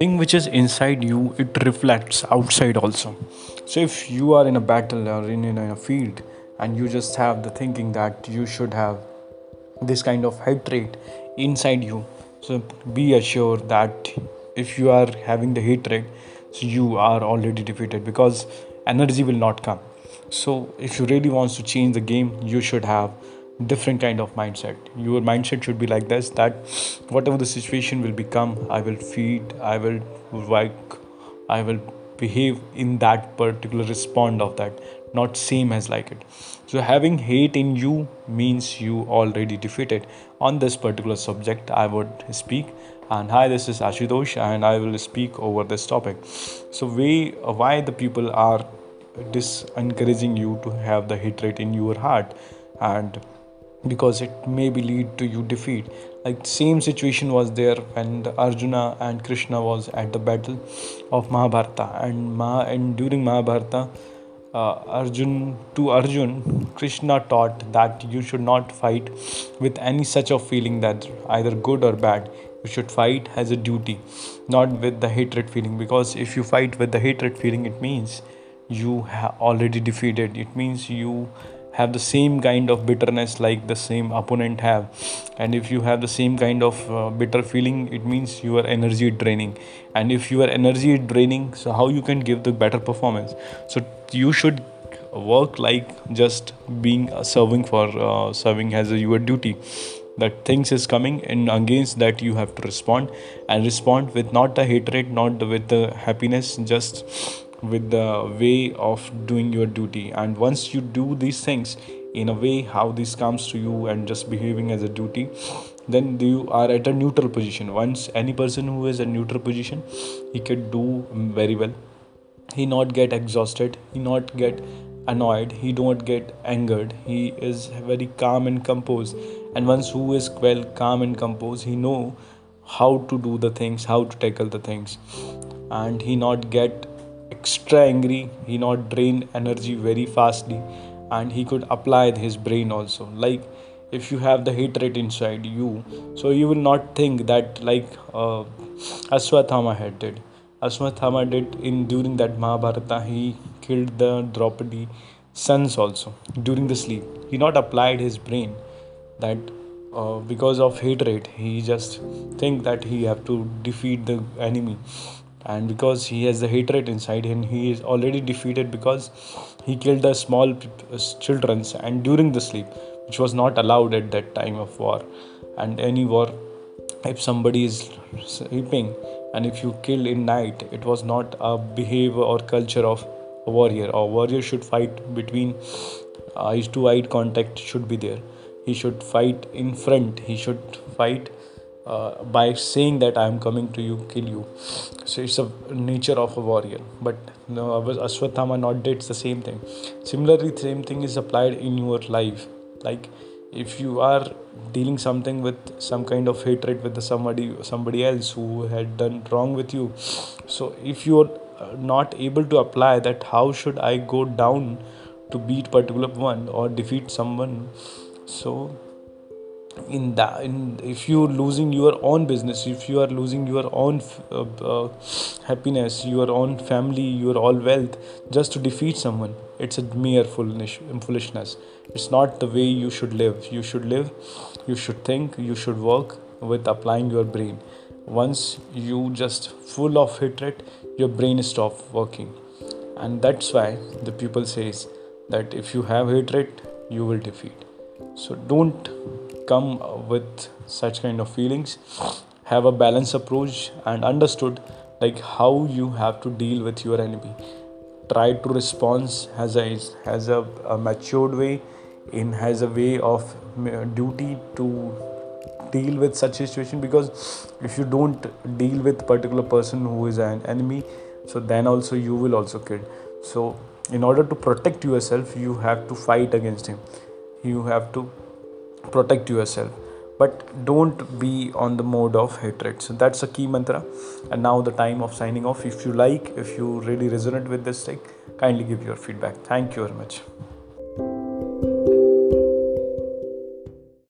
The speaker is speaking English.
thing which is inside you it reflects outside also. So if you are in a battle or in, in a field and you just have the thinking that you should have this kind of hatred inside you so be assured that if you are having the hatred so you are already defeated because energy will not come. So if you really wants to change the game you should have different kind of mindset. Your mindset should be like this that whatever the situation will become i will feed i will work i will behave in that particular respond of that not same as like it. So having hate in you means you already defeated. On this particular subject i would speak. And hi this is ashutosh and i will speak over this topic. So we uh, why the people are dis encouraging you to have the hatred in your heart. And because it maybe lead to you defeat. Like same situation was there when arjuna and krishna was at the battle of mahabharata. And Ma, and during mahabharata uh, arjun to arjun krishna taught that you should not fight with any such of feeling that either good or bad. You should fight as a duty not with the hatred feeling. Because if you fight with the hatred feeling it means you have already defeated. It means you have the same kind of bitterness like the same opponent have. And if you have the same kind of uh, bitter feeling it means your energy draining. And if your energy is draining so how you can give the better performance? So you should work like just being uh, serving for uh, serving as a, your duty. That things is coming and against that you have to respond. And respond with not the hatred not with the happiness just with the way of doing your duty. And once you do these things in a way how this comes to you and just behaving as a duty then you are at a neutral position. Once any person who is a neutral position he can do very well. He not get exhausted he not get annoyed he don't get angered. He is very calm and composed. And once who is well calm and composed he know how to do the things how to tackle the things. And he not get extra angry. He not drain energy very fastly and he could apply his brain also. Like if you have the hatred inside you so you will not think that like uh, ashwathama had did. Ashwathama did in during that mahabharata he killed the draupadi sons also during the sleep. He not applied his brain that uh, because of hatred he just think that he have to defeat the enemy and because he has the hatred inside him he is already defeated because he killed the small children and during the sleep which was not allowed at that time of war. And any war if somebody is sleeping and if you kill in night it was not a behavior or culture of a warrior. A warrior should fight between eyes to eye contact should be there. He should fight in front. He should fight uh, by saying that I am coming to you, kill you. So it's a nature of a warrior. But no, Ashwatthama not did the same thing. Similarly, same thing is applied in your life. Like if you are dealing something with some kind of hatred with somebody somebody else who had done wrong with you so if you are uh, not able to apply that how should i go down to beat particular one or defeat someone so in that in, if you're losing your own business if you are losing your own uh, uh, happiness your own family your all wealth just to defeat someone it's a mere foolishness. It's not the way you should live. You should live you should think you should work with applying your brain. Once you just full of hatred your brain stop working. And that's why the people says that if you have hatred you will defeat. So don't come with such kind of feelings have a balanced approach and understood like how you have to deal with your enemy. Try to respond as a has a, a matured way in has a way of duty to deal with such situation because if you don't deal with particular person who is an enemy so then also you will also kill so in order to protect yourself you have to fight against him. You have to protect yourself but don't be on the mode of hatred. So that's a key mantra. And now the time of signing off. If you like if you really resonate with this thing kindly give your feedback. Thank you very much